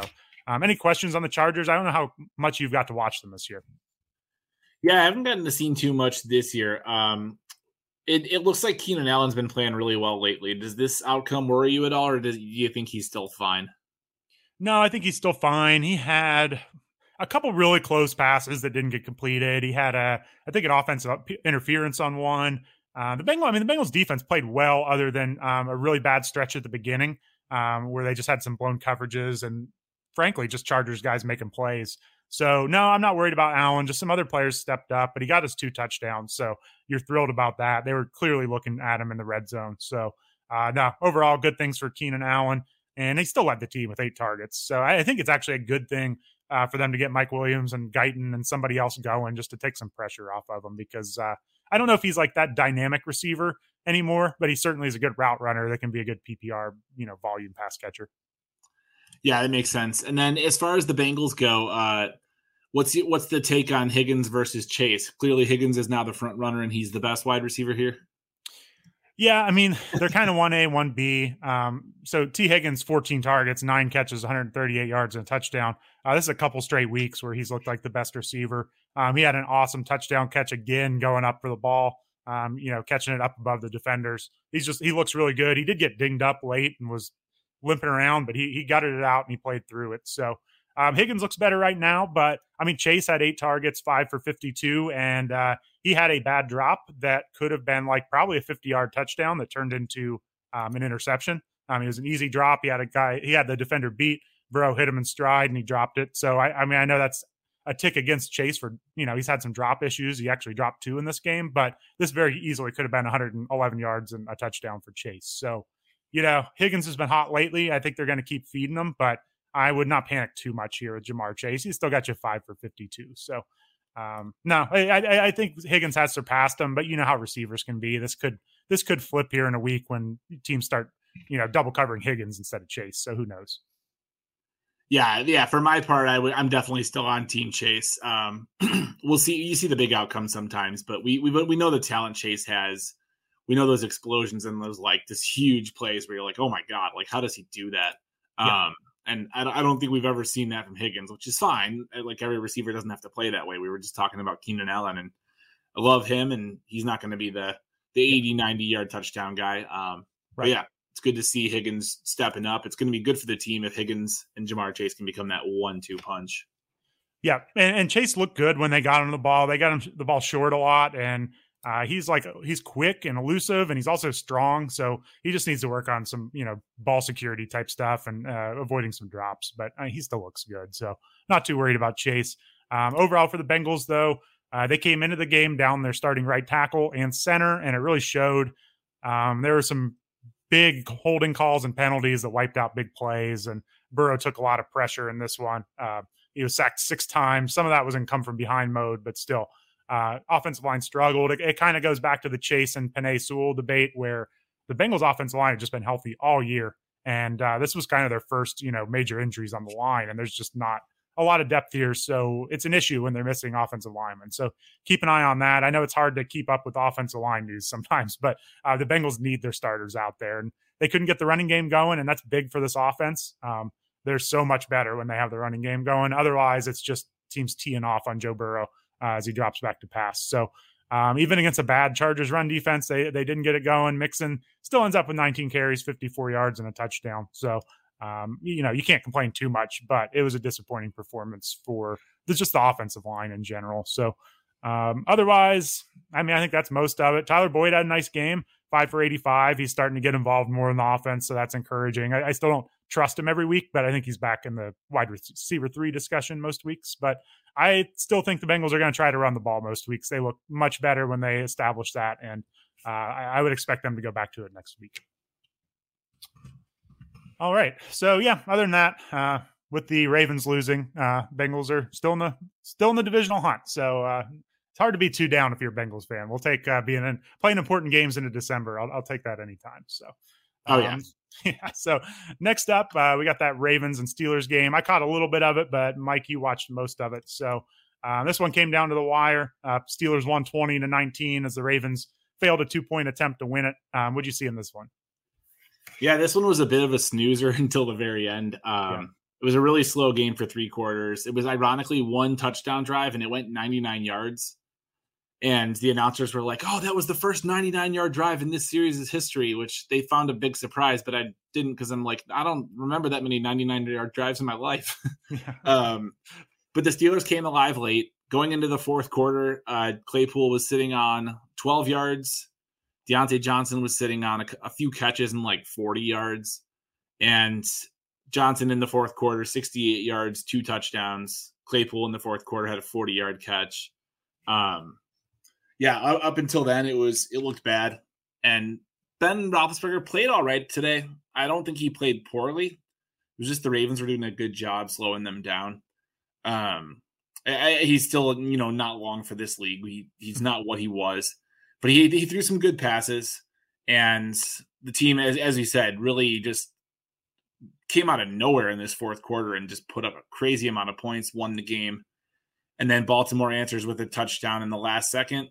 A: um, any questions on the Chargers? I don't know how much you've got to watch them this year.
B: Yeah, I haven't gotten to see too much this year. Um, it, it looks like Keenan Allen's been playing really well lately. Does this outcome worry you at all, or does, do you think he's still fine?
A: No, I think he's still fine. He had a couple really close passes that didn't get completed. He had a, I think, an offensive interference on one. Uh, the Bengals, I mean, the Bengals defense played well, other than um, a really bad stretch at the beginning um, where they just had some blown coverages and frankly, just Chargers guys making plays. So no, I'm not worried about Allen. Just some other players stepped up, but he got his two touchdowns. So you're thrilled about that. They were clearly looking at him in the red zone. So uh, no, overall, good things for Keenan Allen, and he still led the team with eight targets. So I, think it's actually a good thing uh, for them to get Mike Williams and Guyton and somebody else going just to take some pressure off of him because uh, I don't know if he's like that dynamic receiver anymore, but he certainly is a good route runner that can be a good PPR, you know, volume pass catcher.
B: Yeah, that makes sense. And then as far as the Bengals go, uh, what's the, what's the take on Higgins versus Chase? Clearly, Higgins is now the front runner, and he's the best wide receiver here.
A: Yeah, I mean they're kind of one A, one B. Um, so Tee Higgins, fourteen targets, nine catches, 138 yards, and a touchdown. Uh, this is a couple straight weeks where he's looked like the best receiver. Um, he had an awesome touchdown catch again, going up for the ball um, you know, catching it up above the defenders. He's just he looks really good. He did get dinged up late and was limping around, but he he gutted it out and he played through it. So um, Higgins looks better right now, but I mean Chase had eight targets, five for fifty-two, and uh, he had a bad drop that could have been like probably a fifty-yard touchdown that turned into um, an interception. Um, it was an easy drop. He had a guy, he had the defender beat. Burrow hit him in stride and he dropped it. So I, I mean, I know that's a tick against Chase for you know he's had some drop issues. He actually dropped two in this game, but this very easily could have been 111 yards and a touchdown for Chase. So you know Higgins has been hot lately. I think they're going to keep feeding him, but I would not panic too much here with Ja'Marr Chase. He's still got you five for 52. So um, no, I, I, I think Higgins has surpassed him, but you know how receivers can be. This could this could flip here in a week when teams start you know double covering Higgins instead of Chase. So who knows?
B: Yeah, yeah. For my part, I w- I'm definitely still on Team Chase. Um, we'll see. You see the big outcome sometimes, but we we we know the talent Chase has. We know those explosions and those like this huge plays where you're like, oh my god, like how does he do that? Yeah. Um, and I, I don't think we've ever seen that from Higgins, which is fine. Uh, like every receiver doesn't have to play that way. We were just talking about Keenan Allen, and I love him, and he's not going to be the the 80, 90 yard touchdown guy. Um, right. yeah, it's good to see Higgins stepping up. It's going to be good for the team if Higgins and Ja'Marr Chase can become that one-two punch.
A: Yeah, and, and, Chase looked good when they got him the ball. They got him the ball short a lot, and uh, he's like he's quick and elusive, and he's also strong. So he just needs to work on some you know ball security type stuff and uh, avoiding some drops. But uh, he still looks good, so not too worried about Chase. Um, overall for the Bengals, though, uh, they came into the game down their starting right tackle and center, and it really showed. Um, there were some big holding calls and penalties that wiped out big plays. And Burrow took a lot of pressure in this one. Uh, he was sacked six times. Some of that was in come from behind mode, but still, uh, offensive line struggled. It, it kind of goes back to the Chase and Penei Sewell debate where the Bengals offensive line had just been healthy all year. And uh, this was kind of their first, you know, major injuries on the line. And there's just not a lot of depth here. So it's an issue when they're missing offensive linemen. So keep an eye on that. I know it's hard to keep up with offensive line news sometimes, but uh, the Bengals need their starters out there. And they couldn't get the running game going, and that's big for this offense. Um, they're so much better when they have the running game going. Otherwise, it's just teams teeing off on Joe Burrow uh, as he drops back to pass. So um, even against a bad Chargers run defense, they they didn't get it going. Mixon still ends up with 19 carries, 54 yards, and a touchdown. So um, you know, you can't complain too much, but it was a disappointing performance for the, just the offensive line in general. So, um, otherwise, I mean, I think that's most of it. Tyler Boyd had a nice game, five for 85. He's starting to get involved more in the offense, so that's encouraging. I, I still don't trust him every week, but I think he's back in the wide receiver three discussion most weeks. But I still think the Bengals are going to try to run the ball most weeks. They look much better when they establish that, and uh, I, I would expect them to go back to it next week. All right. So yeah, other than that, uh, with the Ravens losing, uh, Bengals are still in the still in the divisional hunt. So uh, it's hard to be too down if you're a Bengals fan. We'll take uh, being in playing important games into December. I'll, I'll take that anytime. So.
B: Oh yeah. Um,
A: yeah. So next up, uh, we got that Ravens and Steelers game. I caught a little bit of it, but Mike, you watched most of it. So uh, this one came down to the wire. Uh, Steelers won 20 to 19 as the Ravens failed a two point attempt to win it. Um, what'd you see in this one?
B: Yeah, this one was a bit of a snoozer until the very end. Um, yeah. It was a really slow game for three quarters. It was ironically one touchdown drive and it went 99 yards. And the announcers were like, oh, that was the first 99 yard drive in this series' history, which they found a big surprise, but I didn't because I'm like, I don't remember that many 99 yard drives in my life. um, but the Steelers came alive late. Going into the fourth quarter, uh, Claypool was sitting on 12 yards Diontae Johnson was sitting on a, a few catches and like 40 yards. And Johnson in the fourth quarter, 68 yards, two touchdowns. Claypool in the fourth quarter had a 40 yard catch. Um, yeah, up until then, it was it looked bad. And Ben Roethlisberger played all right today. I don't think he played poorly. It was just the Ravens were doing a good job slowing them down. Um, I, he's still, you know, not long for this league. He, he's not what he was but he he threw some good passes, and the team, as as he said, really just came out of nowhere in this fourth quarter and just put up a crazy amount of points, won the game, and then Baltimore answers with a touchdown in the last second.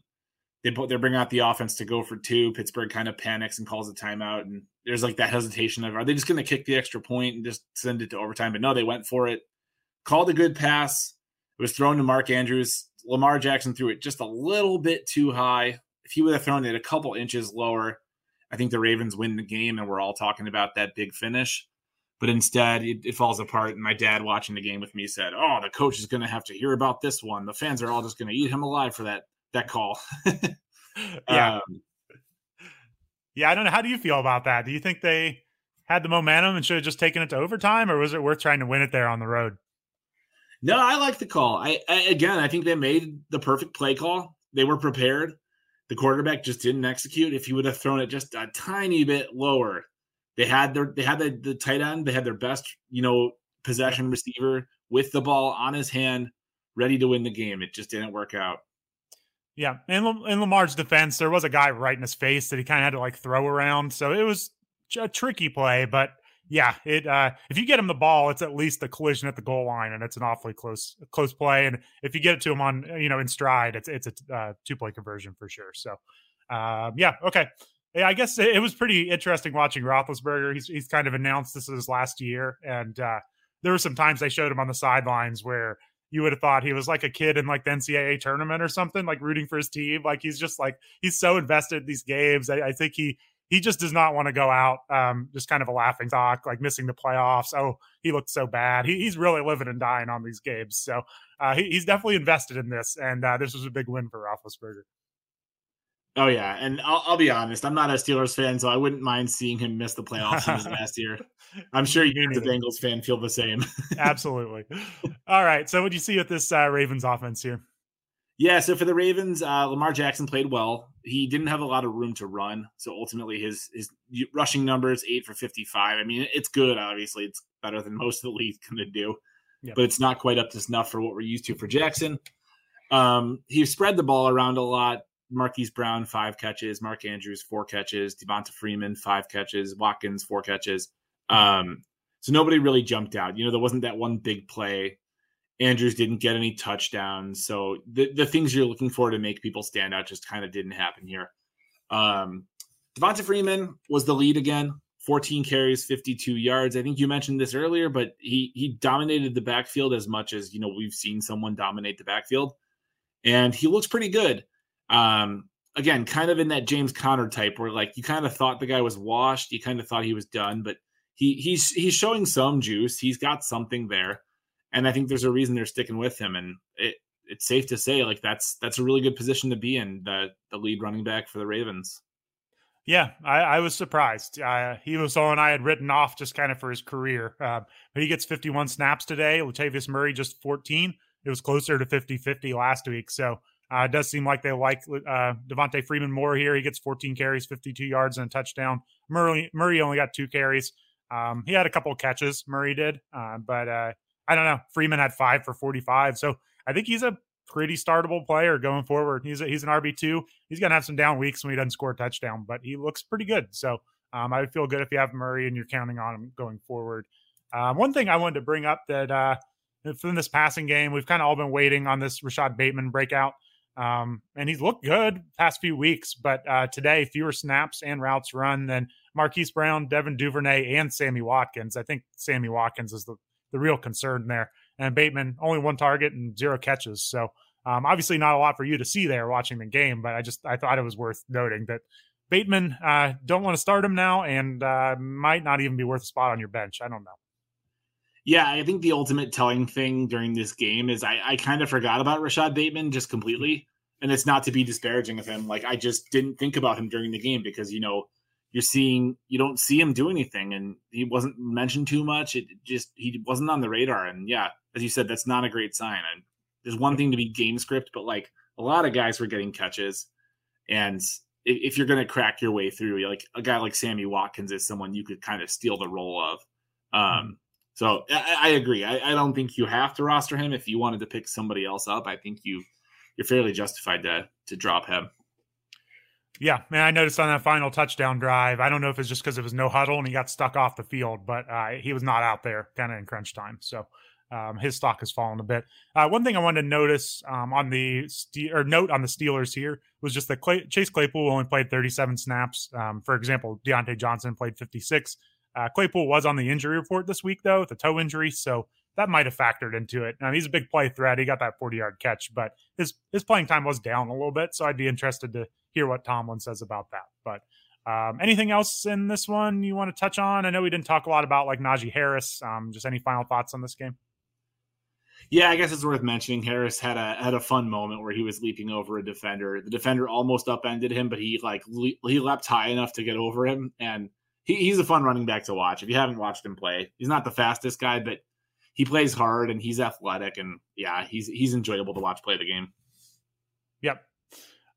B: They put they bring out the offense to go for two. Pittsburgh kind of panics and calls a timeout, and there's like that hesitation of are they just going to kick the extra point and just send it to overtime? But no, they went for it. Called a good pass. It was thrown to Mark Andrews. Lamar Jackson threw it just a little bit too high if he would have thrown it a couple inches lower, I think the Ravens win the game, and we're all talking about that big finish. But instead, it, it falls apart. And my dad, watching the game with me, said, "Oh, the coach is going to have to hear about this one. The fans are all just going to eat him alive for that that call."
A: yeah, um, yeah. I don't know. How do you feel about that? Do you think they had the momentum and should have just taken it to overtime, or was it worth trying to win it there on the road?
B: No, I like the call. I, I again, I think they made the perfect play call. They were prepared. The quarterback just didn't execute. If he would have thrown it just a tiny bit lower, they had their they had the, the tight end. They had their best, you know, possession receiver with the ball on his hand, ready to win the game. It just didn't work out.
A: Yeah, in, in Lamar's defense, there was a guy right in his face that he kind of had to like throw around. So it was a tricky play, but yeah, it uh, if you get him the ball, it's at least a collision at the goal line, and it's an awfully close close play. And if you get it to him on you know in stride, it's it's a uh, two point conversion for sure. So um, yeah, okay. Yeah, I guess it, was pretty interesting watching Roethlisberger. He's he's kind of announced this is his last year, and uh, there were some times they showed him on the sidelines where you would have thought he was like a kid in like the NCAA tournament or something, like rooting for his team. Like he's just like he's so invested in these games. I, I think he he just does not want to go out um, just kind of a laughing stock, like missing the playoffs. Oh, he looked so bad. He, he's really living and dying on these games. So uh, he, he's definitely invested in this, and uh, this was a big win for Roethlisberger.
B: Oh yeah, and I'll, I'll, be honest, I'm not a Steelers fan, so I wouldn't mind seeing him miss the playoffs in his last year. I'm sure you, as a Bengals fan, feel the same.
A: Absolutely. All right, so what do you see with this uh, Ravens offense here?
B: Yeah, so for the Ravens, uh, Lamar Jackson played well. He didn't have a lot of room to run, so ultimately his his rushing numbers eight for fifty five. I mean, it's good. Obviously, it's better than most of the league going to do, yep. but it's not quite up to snuff for what we're used to for Jackson. Um, he spread the ball around a lot. Marquise Brown five catches, Mark Andrews four catches, Devonta Freeman five catches, Watkins four catches. Um, so nobody really jumped out. You know, there wasn't that one big play Andrews didn't get any touchdowns. So the, the things you're looking for to make people stand out just kind of didn't happen here. Um, Devonta Freeman was the lead again, 14 carries, 52 yards. I think you mentioned this earlier, but he he dominated the backfield as much as you know we've seen someone dominate the backfield, and he looks pretty good. Um, again, kind of in that James Conner type, where like you kind of thought the guy was washed, you kind of thought he was done, but he he's he's showing some juice. He's got something there and I think there's a reason they're sticking with him. And it, it's safe to say like that's that's a really good position to be in the the lead running back for the Ravens.
A: Yeah, I, I was surprised. Uh, he was someone I had written off just kind of for his career. Uh, but he gets 51 snaps today. Latavius Murray just 14. It was closer to 50 50 last week. So uh, it does seem like they like uh, Devonta Freeman more here. He gets 14 carries, 52 yards, and a touchdown. Murray, Murray only got two carries. Um, he had a couple catches, Murray did, uh, but uh, I don't know. Freeman had five for 45. So I think he's a pretty startable player going forward. He's a, he's an RB two. He's gonna have some down weeks when he doesn't score a touchdown, but he looks pretty good. So um, I would feel good if you have Murray and you're counting on him going forward. Um, one thing I wanted to bring up that uh, from this passing game, we've kind of all been waiting on this Rashod Bateman breakout. Um, and he's looked good past few weeks, but uh, today fewer snaps and routes run than Marquise Brown, Devin Duvernay, and Sammy Watkins. I think Sammy Watkins is the the real concern there. And Bateman only one target and zero catches. So um, obviously not a lot for you to see there watching the game, but I just I thought it was worth noting that Bateman uh, don't want to start him now and uh, might not even be worth a spot on your bench. I don't know.
B: Yeah, I think the ultimate telling thing during this game is I, I kind of forgot about Rashod Bateman just completely. And it's not to be disparaging of him. Like I just didn't think about him during the game because, you know, you're seeing you don't see him do anything and he wasn't mentioned too much it just he wasn't on the radar and yeah as you said that's not a great sign and there's one thing to be game script but like a lot of guys were getting catches and if, you're going to crack your way through like a guy like sammy watkins is someone you could kind of steal the role of um. So i, I agree I, I don't think you have to roster him if you wanted to pick somebody else up i think you you're fairly justified to to drop him
A: yeah, man, I noticed on that final touchdown drive. I don't know if it's just because it was no huddle and he got stuck off the field, but uh, he was not out there kind of in crunch time. So um, his stock has fallen a bit. Uh, one thing I wanted to notice um, on the Ste- or note on the Steelers here was just that Clay- Chase Claypool only played 37 snaps. Um, for example, Diontae Johnson played 56. Uh, Claypool was on the injury report this week though, with a toe injury, so that might have factored into it. Now he's a big play threat. He got that 40 yard catch, but his his playing time was down a little bit. So I'd be interested to hear what Tomlin says about that. But um, anything else in this one you want to touch on? I know we didn't talk a lot about like Najee Harris. Um, just any final thoughts on this game?
B: Yeah, I guess it's worth mentioning. Harris had a had a fun moment where he was leaping over a defender. The defender almost upended him, but he like le- he leapt high enough to get over him, and he, he's a fun running back to watch. If you haven't watched him play, he's not the fastest guy, but he plays hard and he's athletic, and yeah, he's he's enjoyable to watch play the game.
A: Yep,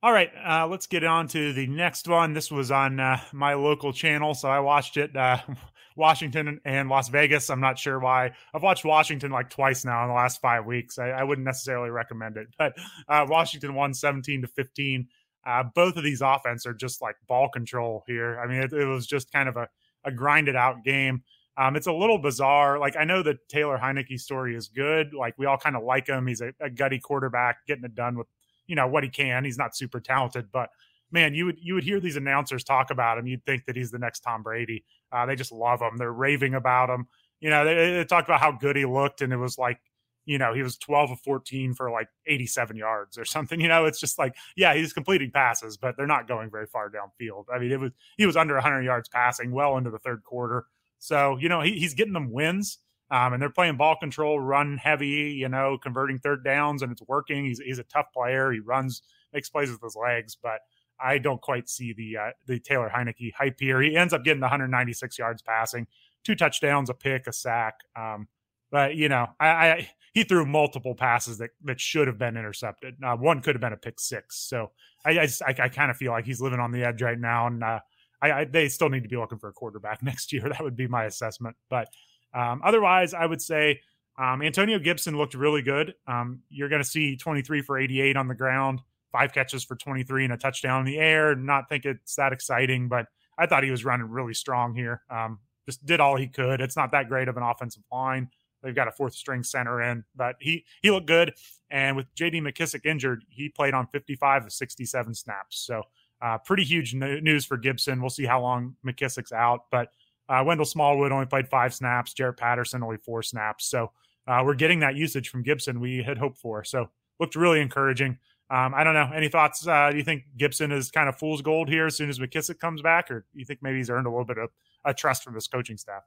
A: all right, uh, let's get on to the next one. This was on uh, my local channel, so I watched it. Uh, Washington and Las Vegas. I'm not sure why. I've watched Washington like twice now in the last five weeks. I, I wouldn't necessarily recommend it, but uh, Washington won 17 to 15. Uh, both of these offense are just like ball control here. I mean, it, it was just kind of a, a grinded out game. Um, it's a little bizarre. Like I know the Taylor Heinicke story is good. Like we all kind of like him. He's a, a gutty quarterback, getting it done with you know what he can. He's not super talented, but man, you would you would hear these announcers talk about him. You'd think that he's the next Tom Brady. Uh, they just love him. They're raving about him. You know, they, they talked about how good he looked, and it was like, you know, he was 12 of 14 for like 87 yards or something. You know, it's just like, yeah, he's completing passes, but they're not going very far downfield. I mean, it was he was under 100 yards passing well into the third quarter. So you know, he, he's getting them wins. Um, and they're playing ball control, run heavy, you know, converting third downs, and it's working. He's he's a tough player. He runs, makes plays with his legs, but I don't quite see the uh, the Taylor Heinicke hype here. He ends up getting 196 yards passing, two touchdowns, a pick, a sack. Um, but you know, I, I, he threw multiple passes that that should have been intercepted. Uh, one could have been a pick six. So I I, I, I kind of feel like he's living on the edge right now, and uh, I, I, they still need to be looking for a quarterback next year. That would be my assessment. But um, otherwise, I would say um, Antonio Gibson looked really good. Um, you're going to see 23 for 88 on the ground, five catches for 23 and a touchdown in the air. Not think it's that exciting, but I thought he was running really strong here. Um, just did all he could. It's not that great of an offensive line. They've got a fourth string center in, but he he looked good. And with J.D. McKissick injured, he played on 55 of 67 snaps. So uh, pretty huge news for Gibson. We'll see how long McKissick's out, but uh, Wendell Smallwood only played five snaps. Jaret Patterson only four snaps. So uh, we're getting that usage from Gibson we had hoped for. So looked really encouraging. Um, I don't know. Any thoughts? Uh, do you think Gibson is kind of fool's gold here as soon as McKissick comes back, or do you think maybe he's earned a little bit of a trust from this coaching staff?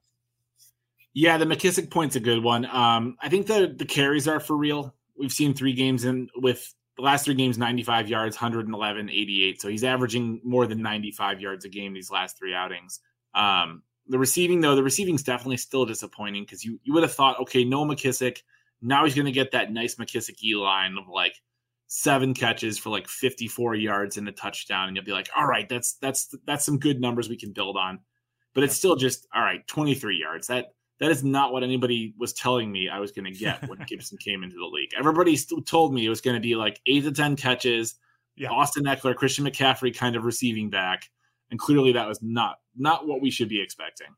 B: Yeah, the McKissick point's a good one. Um, I think the the carries are for real. We've seen three games in with the last three games 95 yards 111 88 so he's averaging more than 95 yards a game these last three outings um, the receiving though, the receiving's definitely still disappointing because you you would have thought, okay, no mckissick now he's going to get that nice mckissick E line of like seven catches for like 54 yards and a touchdown, and you'll be like, all right, that's that's that's some good numbers we can build on. But it's still just all right, 23 yards. That that is not what anybody was telling me I was going to get when Gibson came into the league. Everybody still told me it was going to be like eight to ten catches, yeah. Austin Ekeler, Christian McCaffrey kind of receiving back and clearly that was not not what we should be expecting.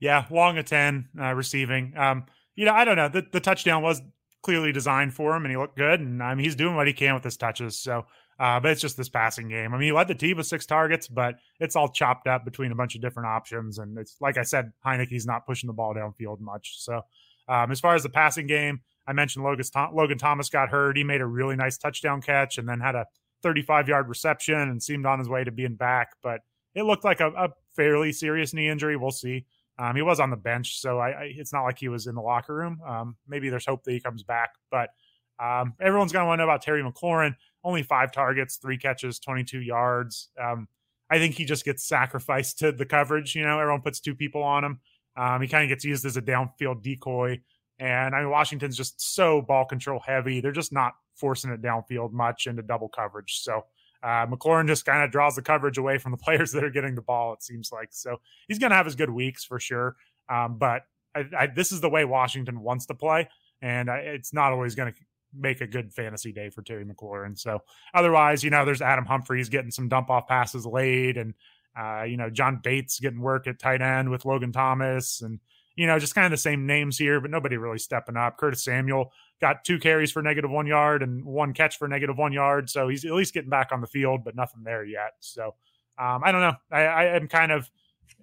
A: Yeah, long a ten uh, receiving. Um, you know, I don't know. The, the touchdown was clearly designed for him, and he looked good. And I mean, he's doing what he can with his touches. So, uh, but it's just this passing game. I mean, he led the team with six targets, but it's all chopped up between a bunch of different options. And it's like I said, Heinicke's not pushing the ball downfield much. So, um, as far as the passing game, I mentioned Logan, Logan Thomas got hurt. He made a really nice touchdown catch and then had a 35 yard reception and seemed on his way to being back. But it looked like a, a fairly serious knee injury. We'll see. Um, he was on the bench, so I, I, it's not like he was in the locker room. Um, maybe there's hope that he comes back, but um, everyone's going to want to know about Terry McLaurin. Only five targets, three catches, 22 yards. Um, I think he just gets sacrificed to the coverage. You know, everyone puts two people on him. Um, he kind of gets used as a downfield decoy. And I mean, Washington's just so ball control heavy. They're just not forcing it downfield much into double coverage. So uh, McLaurin just kind of draws the coverage away from the players that are getting the ball. It seems like so he's going to have his good weeks for sure. Um, but I, I, this is the way Washington wants to play, and I, it's not always going to make a good fantasy day for Terry McLaurin. So otherwise, you know, there's Adam Humphries getting some dump off passes late, and uh, you know John Bates getting work at tight end with Logan Thomas, and you know just kind of the same names here, but nobody really stepping up. Curtis Samuel got two carries for negative one yard and one catch for negative one yard. So he's at least getting back on the field, but nothing there yet. So um, I don't know. I, I am kind of,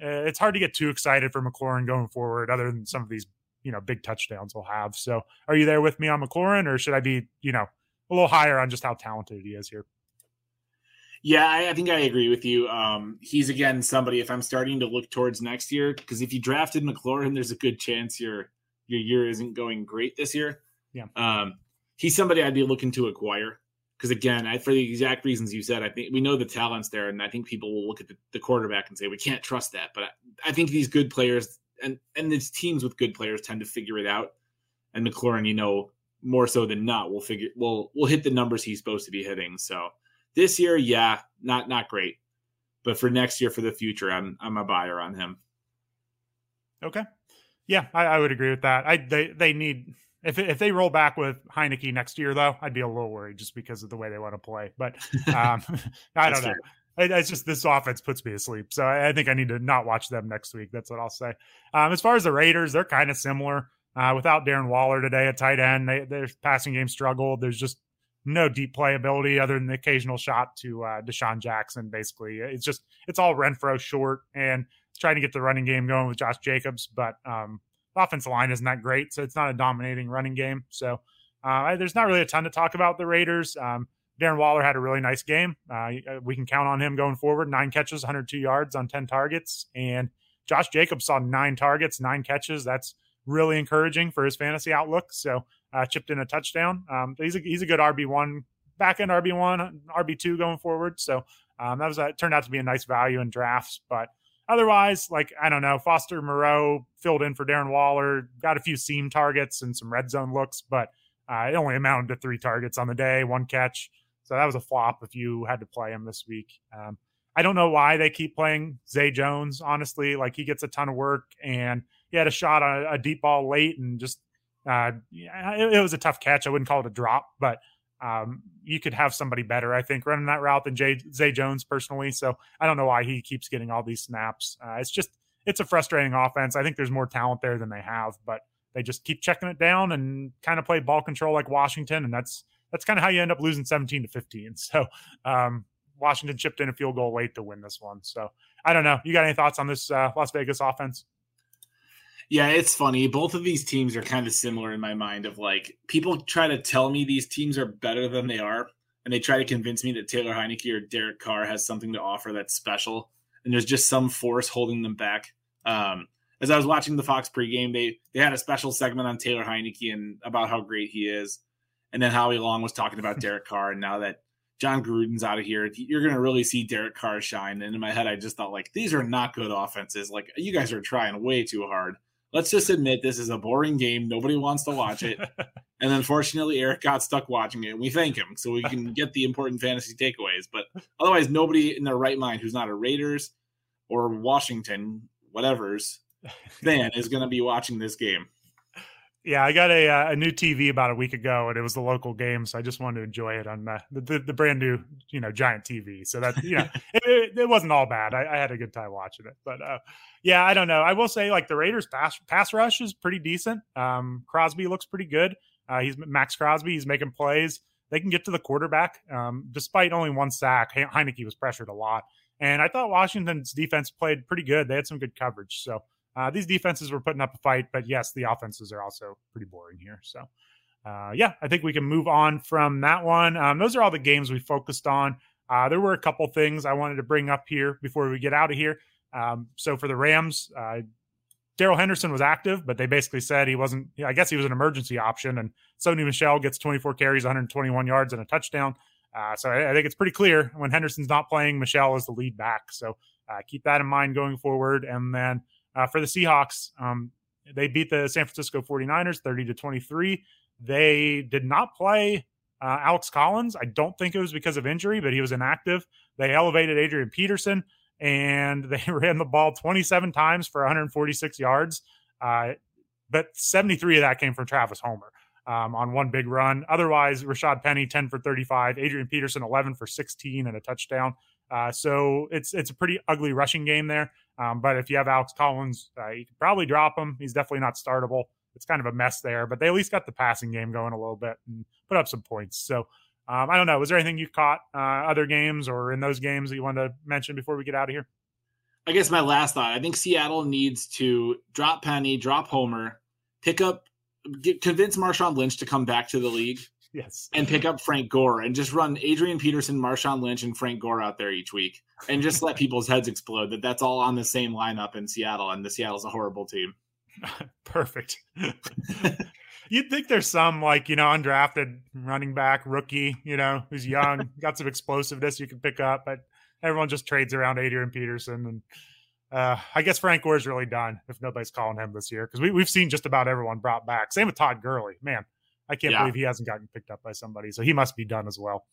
A: uh, it's hard to get too excited for McLaurin going forward, other than some of these you know big touchdowns he'll have. So, are you there with me on McLaurin, or should I be you know a little higher on just how talented he is here?
B: Yeah, I, I, think I agree with you. Um, he's again somebody. If I'm starting to look towards next year, because if you drafted McLaurin, there's a good chance your your year isn't going great this year.
A: Yeah.
B: Um, he's somebody I'd be looking to acquire because again, I, for the exact reasons you said, I think we know the talent's there, and I think people will look at the, the quarterback and say we can't trust that. But I, I, think these good players and and these teams with good players tend to figure it out. And McLaurin, you know, more so than not, will figure will will hit the numbers he's supposed to be hitting. So this year, yeah, not not great, but for next year, for the future, I'm I'm a buyer on him.
A: Okay, yeah, I, I would agree with that. I they they need if if they roll back with Heinicke next year, though, I'd be a little worried just because of the way they want to play. But um, I don't know. It, it's just this offense puts me asleep, so I, think I need to not watch them next week. That's what I'll say. Um, as far as the Raiders, they're kind of similar. Uh, without Darren Waller today at tight end, they, their passing game struggled. There's just no deep playability other than the occasional shot to uh, DeSean Jackson. Basically, it's just it's all Renfrow short and trying to get the running game going with Josh Jacobs, but um, the offensive line isn't that great, so it's not a dominating running game. So uh, there's not really a ton to talk about the Raiders. Um, Darren Waller had a really nice game. Uh, we can count on him going forward. Nine catches, 102 yards on 10 targets, and Josh Jacobs saw nine targets, nine catches. That's really encouraging for his fantasy outlook. So uh, chipped in a touchdown. Um, he's a he's a good RB one, back end RB one, RB two going forward. So um, that was a, turned out to be a nice value in drafts. But otherwise, like I don't know, Foster Moreau filled in for Darren Waller, got a few seam targets and some red zone looks, but uh, it only amounted to three targets on the day, one catch. So that was a flop if you had to play him this week. Um, I don't know why they keep playing Zay Jones. Honestly, like he gets a ton of work, and he had a shot on a deep ball late, and just uh, it, it, was a tough catch. I wouldn't call it a drop, but um, you could have somebody better, I think, running that route than Jay, Zay Jones personally. So I don't know why he keeps getting all these snaps. Uh, it's just it's a frustrating offense. I think there's more talent there than they have, but they just keep checking it down and kind of play ball control like Washington, and that's that's kind of how you end up losing 17 to 15. So um, Washington chipped in a field goal late to win this one. So I don't know. You got any thoughts on this uh, Las Vegas offense?
B: Yeah, it's funny. Both of these teams are kind of similar in my mind. Of like, people try to tell me these teams are better than they are, and they try to convince me that Taylor Heinicke or Derek Carr has something to offer that's special, and there's just some force holding them back. Um, as I was watching the Fox pregame, they they had a special segment on Taylor Heinicke and about how great he is, and then Howie Long was talking about Derek Carr, and now that Jon Gruden's out of here, you're going to really see Derek Carr shine. And in my head, I just thought like these are not good offenses. Like you guys are trying way too hard let's just admit this is a boring game. Nobody wants to watch it. and unfortunately, Eric got stuck watching it. And we thank him so we can get the important fantasy takeaways. But otherwise, nobody in their right mind who's not a Raiders or Washington, whatever's fan is going to be watching this game.
A: Yeah, I got a uh, a new TV about a week ago, and it was the local game, so I just wanted to enjoy it on the the, the brand new you know giant TV. So that you know it, it, wasn't all bad. I, I, had a good time watching it, but uh, yeah, I don't know. I will say like the Raiders pass pass rush is pretty decent. Um, Crosby looks pretty good. Uh, he's Maxx Crosby. He's making plays. They can get to the quarterback. Um, despite only one sack, Heinicke was pressured a lot, and I thought Washington's defense played pretty good. They had some good coverage. So uh, these defenses were putting up a fight, but yes, the offenses are also pretty boring here. So, uh, yeah, I think we can move on from that one. Um, those are all the games we focused on. Uh, there were a couple things I wanted to bring up here before we get out of here. Um, so for the Rams, uh, Darrell Henderson was active, but they basically said he wasn't. I guess he was an emergency option. And Sony Michel gets 24 carries, 121 yards, and a touchdown. Uh, so I, I, think it's pretty clear when Henderson's not playing, Michel is the lead back. So uh, keep that in mind going forward. And then uh, for the Seahawks, um, they beat the San Francisco 49ers 30 to 23. They did not play uh, Alex Collins. I don't think it was because of injury, but he was inactive. They elevated Adrian Peterson and they ran the ball 27 times for 146 yards. Uh, but 73 of that came from Travis Homer um, on one big run. Otherwise, Rashaad Penny 10 for 35, Adrian Peterson 11 for 16 and a touchdown. Uh, so it's it's a pretty ugly rushing game there. Um, but if you have Alex Collins, uh, you could probably drop him. He's definitely not startable. It's kind of a mess there, but they at least got the passing game going a little bit and put up some points. So um, I don't know. Was there anything you caught uh, other games or in those games that you wanted to mention before we get out of here?
B: I guess my last thought. I think Seattle needs to drop Penny, drop Homer, pick up, get, convince Marshawn Lynch to come back to the league.
A: Yes.
B: And pick up Frank Gore and just run Adrian Peterson, Marshawn Lynch, and Frank Gore out there each week and just let people's heads explode that that's all on the same lineup in Seattle and the Seattle's a horrible team.
A: Perfect. You'd think there's some like, you know, undrafted running back, rookie, you know, who's young, got some explosiveness you can pick up, but everyone just trades around Adrian Peterson. And uh, I guess Frank Gore's really done if nobody's calling him this year because we, we've seen just about everyone brought back. Same with Todd Gurley. Man, I can't yeah. believe he hasn't gotten picked up by somebody. So he must be done as well.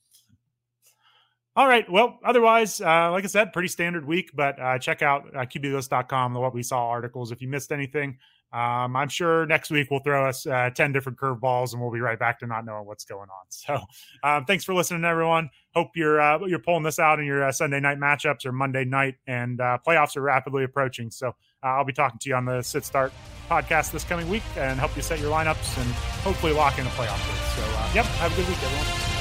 A: All right. Well, otherwise, uh, like I said, pretty standard week, but uh, check out uh, QBList.com, the What We Saw articles. If you missed anything, um, I'm sure next week we'll throw us uh, 10 different curveballs and we'll be right back to not knowing what's going on. So um, thanks for listening, everyone. Hope you're uh, you're pulling this out in your uh, Sunday night matchups or Monday night, and uh, playoffs are rapidly approaching. So uh, I'll be talking to you on the Sit Start podcast this coming week and help you set your lineups and hopefully lock in a playoff So, uh, yep, have a good week, everyone.